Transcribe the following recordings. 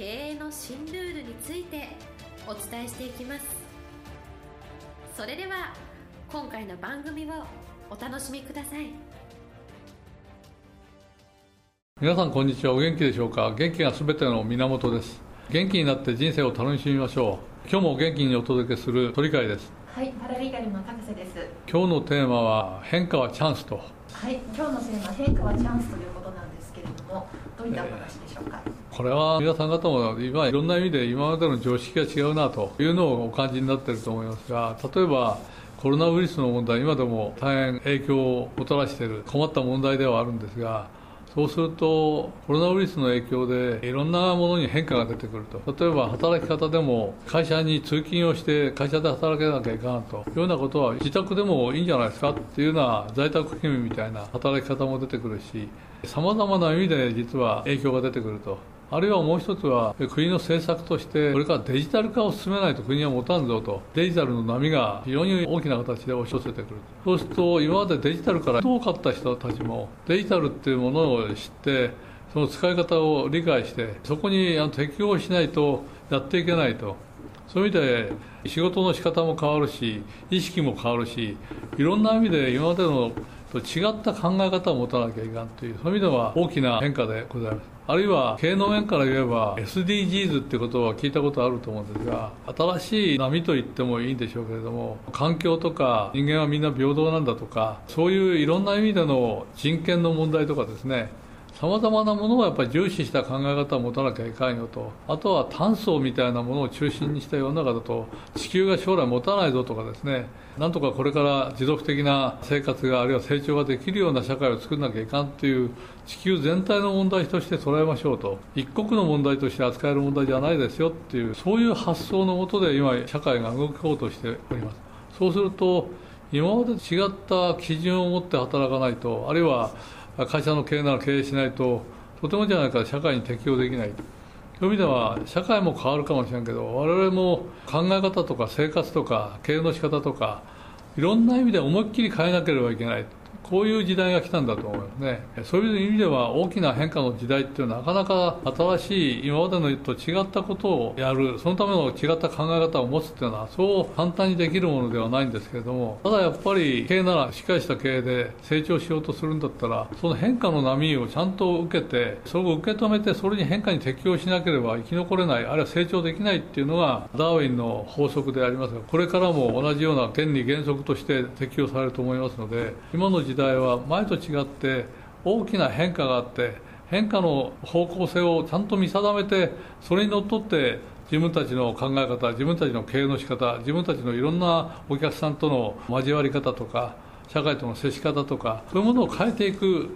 経営の新ルールについてお伝えしていきます。それでは今回の番組をお楽しみください。皆さんこんにちは。お元気でしょうか？元気がすべての源です。元気になって人生を楽しみましょう。今日も元気にお届けする鳥海です。はいパラリーガルの高瀬です。今日のテーマは変化はチャンスと。はい今日のテーマ変化はチャンスということなんですけれどもどういったお話でしょうか、えー、これは皆さん方も今いろんな意味で今までの常識が違うなというのをお感じになっていると思いますが例えばコロナウイルスの問題今でも大変影響をもたらしている困った問題ではあるんですがそうすると、コロナウイルスの影響でいろんなものに変化が出てくると、例えば働き方でも会社に通勤をして、会社で働けなきゃいかんというようなことは、自宅でもいいんじゃないですかっていうような在宅勤務みたいな働き方も出てくるし、さまざまな意味で実は影響が出てくると。あるいはもう一つは、国の政策として、これからデジタル化を進めないと国は持たんぞと、デジタルの波が非常に大きな形で押し寄せてくる。そうすると、今までデジタルから遠かった人たちも、デジタルっていうものを知って、その使い方を理解して、そこに適応しないとやっていけないと。そういう意味で、仕事の仕方も変わるし、意識も変わるし、いろんな意味で今までのと違った考え方を持たなきゃいかんという、そういう意味では大きな変化でございます。あるいは経営の面から言えば SDGs ってことは聞いたことあると思うんですが新しい波と言ってもいいんでしょうけれども環境とか人間はみんな平等なんだとかそういういろんな意味での人権の問題とかですねさまざまなものをやっぱり重視した考え方を持たなきゃいかんよと、あとは炭素みたいなものを中心にした世の中だと、地球が将来持たないぞとかですね、なんとかこれから持続的な生活が、あるいは成長ができるような社会を作らなきゃいかんという、地球全体の問題として捉えましょうと、一国の問題として扱える問題じゃないですよっていう、そういう発想のもとで今、社会が動こうとしております。そうすると今まで違った基準を持って働かないと、あるいは会社の経営なら経営しないと、とてもじゃないから社会に適応できない。そういう意味では、社会も変わるかもしれんけど、我々も考え方とか生活とか経営の仕方とか、いろんな意味で思いっきり変えなければいけない。こういう時代が来たんだと思いますね。そういう意味では大きな変化の時代っていうのはなかなか新しい今までのと違ったことをやる、そのための違った考え方を持つっていうのはそう簡単にできるものではないんですけれども、ただやっぱり経営ならしっかりした経営で成長しようとするんだったら、その変化の波をちゃんと受けて、それを受け止めてそれに変化に適応しなければ生き残れない、あるいは成長できないっていうのがダーウィンの法則でありますが、これからも同じような原理原則として適用されると思いますので、今の時代代は前と違って大きな変化があって変化の方向性をちゃんと見定めてそれにのっとって自分たちの考え方自分たちの経営の仕方自分たちのいろんなお客さんとの交わり方とか社会との接し方とかそういうものを変えていく。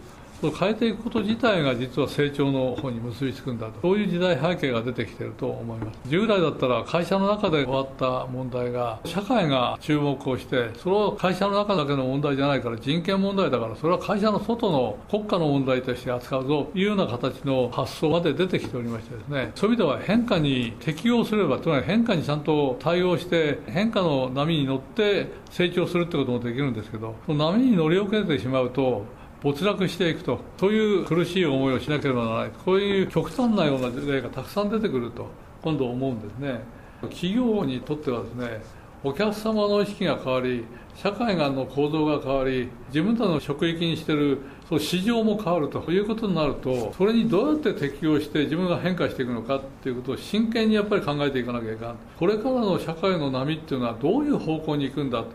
変えていくこと自体が実は成長の方に結びつくんだと。そういう時代背景が出てきてると思います。従来だったら会社の中で終わった問題が社会が注目をしてそれを会社の中だけの問題じゃないから人権問題だからそれは会社の外の国家の問題として扱うぞというような形の発想まで出てきておりましてですね。そういう意味では変化に適応すればつまり変化にちゃんと対応して変化の波に乗って成長するってこともできるんですけどその波に乗り遅れてしまうと没落していくと、そういう苦しい思いをしなければならない、こういう極端なような例がたくさん出てくると、今度思うんですね。企業にとってはですね、お客様の意識が変わり、社会がの構造が変わり、自分たちの職域にしているその市場も変わるということになると、それにどうやって適応して自分が変化していくのかっていうことを真剣にやっぱり考えていかなきゃいかん。これからの社会の波っていうのはどういう方向に行くんだと。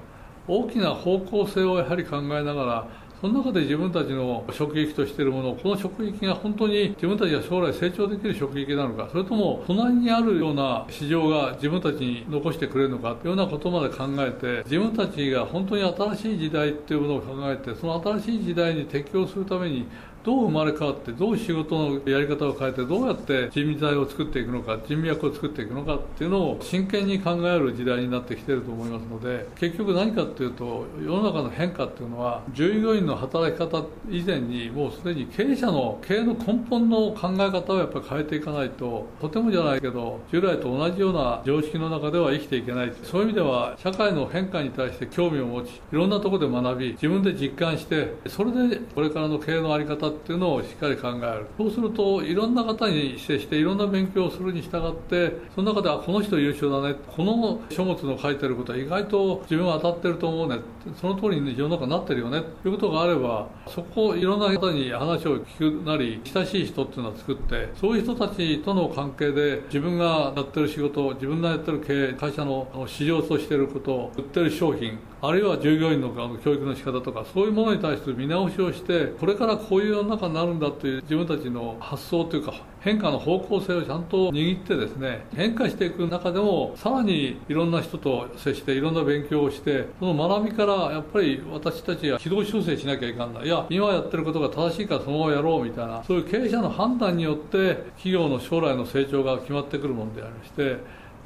大きな方向性をやはり考えながら、その中で自分たちの職域としているもの、この職域が本当に自分たちが将来成長できる職域なのか、それとも隣にあるような市場が自分たちに残してくれるのかというようなことまで考えて、自分たちが本当に新しい時代というものを考えて、その新しい時代に適応するためにどう生まれ変わってどう仕事のやり方を変えてどうやって人材を作っていくのか人脈を作っていくのかっていうのを真剣に考える時代になってきてると思いますので結局何かっていうと世の中の変化っていうのは従業員の働き方以前にもうすでに経営者の経営の根本の考え方をやっぱり変えていかないととてもじゃないけど従来と同じような常識の中では生きていけないそういう意味では社会の変化に対して興味を持ちいろんなところで学び自分で実感してそれでこれからの経営の在り方っていうのをしっかり考える。そうするといろんな方に接していろんな勉強をするに従ってその中ではこの人優秀だね。この書物の書いてることは意外と自分は当たってると思うね。その通りに世の中になってるよね。ということがあればそこをいろんな方に話を聞くなり親しい人っていうのを作ってそういう人たちとの関係で自分がやってる仕事自分がやってる経営会社の市場としてること売ってる商品あるいは従業員の教育の仕方とかそういうものに対する見直しをしてこれからこういうの中になるんだという自分たちの発想というか変化の方向性をちゃんと握ってですね変化していく中でもさらにいろんな人と接していろんな勉強をしてその学びからやっぱり私たちは軌道修正しなきゃいかんな。いいや今やってることが正しいからそのままやろうみたいなそういう経営者の判断によって企業の将来の成長が決まってくるものでありまして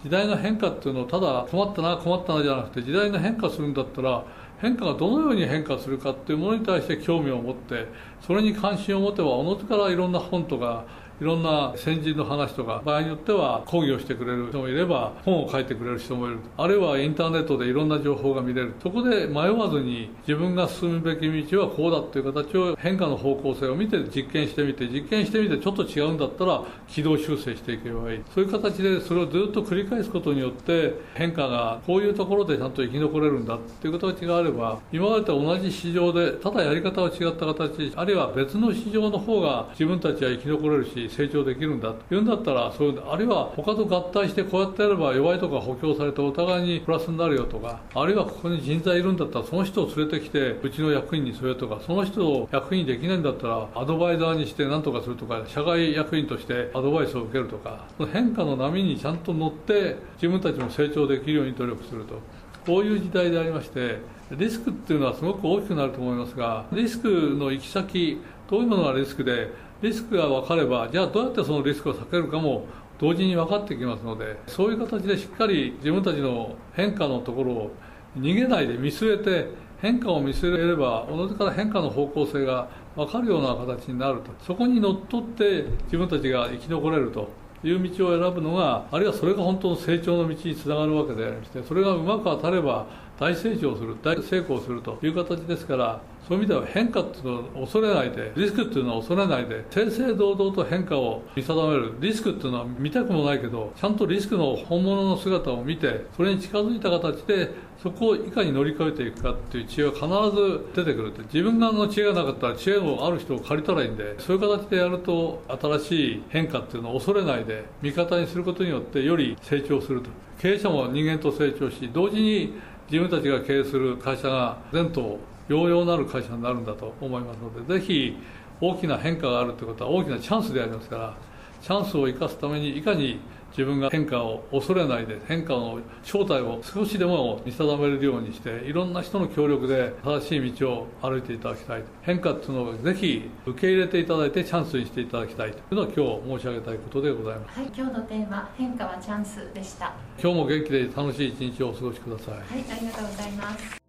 時代の変化っていうのをただ困ったな困ったなじゃなくて時代の変化するんだったら変化がどのように変化するかっていうものに対して興味を持ってそれに関心を持てばおのずからいろんな本とかいろんな先人の話とか場合によっては講義をしてくれる人もいれば本を書いてくれる人もいるあるいはインターネットでいろんな情報が見れる。そこで迷わずに自分が進むべき道はこうだっていう形を変化の方向性を見て実験してみて実験してみてちょっと違うんだったら軌道修正していけばいい。そういう形でそれをずっと繰り返すことによって変化がこういうところでちゃんと生き残れるんだっていう形があれば今までと同じ市場でただやり方は違った形あるいは別の市場の方が自分たちは生き残れるし成長できるんだというんだったらそういうあるいは他と合体してこうやってやれば弱いとか補強されてお互いにプラスになるよとかあるいはここに人材いるんだったらその人を連れてきてうちの役員にそれとかその人を役員できないんだったらアドバイザーにして何とかするとか社外役員としてアドバイスを受けるとか変化の波にちゃんと乗って自分たちも成長できるように努力すると。こういう時代でありましてリスクっていうのはすごく大きくなると思いますがリスクの行き先どういうものがリスクでリスクが分かればじゃあどうやってそのリスクを避けるかも同時に分かってきますのでそういう形でしっかり自分たちの変化のところを逃げないで見据えて変化を見据えればおのずから変化の方向性が分かるような形になるとそこにのっとって自分たちが生き残れるという道を選ぶのがあるいはそれが本当の成長の道につながるわけでありましてそれがうまく当たれば大成長する大成功するという形ですからそういう意味では変化っていうのを恐れないでリスクっていうのは恐れないで正々堂々と変化を見定める。リスクっていうのは見たくもないけどちゃんとリスクの本物の姿を見てそれに近づいた形でそこをいかに乗り越えていくかっていう知恵は必ず出てくるって。自分がの知恵がなかったら知恵のある人を借りたらいいんでそういう形でやると新しい変化っていうのを恐れないで味方にすることによってより成長すると。経営者も人間と成長し同時に自分たちが経営する会社が前途揚々なる会社になるんだと思いますのでぜひ大きな変化があるということは大きなチャンスでありますからチャンスを生かすためにいかに自分が変化を恐れないで変化の正体を少しでも見定めるようにしていろんな人の協力で正しい道を歩いていただきたい変化っていうのをぜひ受け入れていただいてチャンスにしていただきたいと。いうのは今日申し上げたいことでございます。はい今日のテーマ変化はチャンスでした。今日も元気で楽しい一日をお過ごしください。はいありがとうございます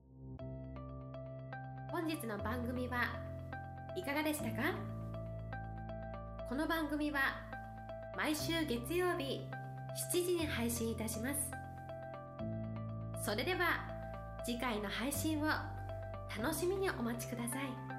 本日の番組はいかがでしたか？この番組は毎週月曜日7時に配信いたします。それでは次回の配信を楽しみにお待ちください。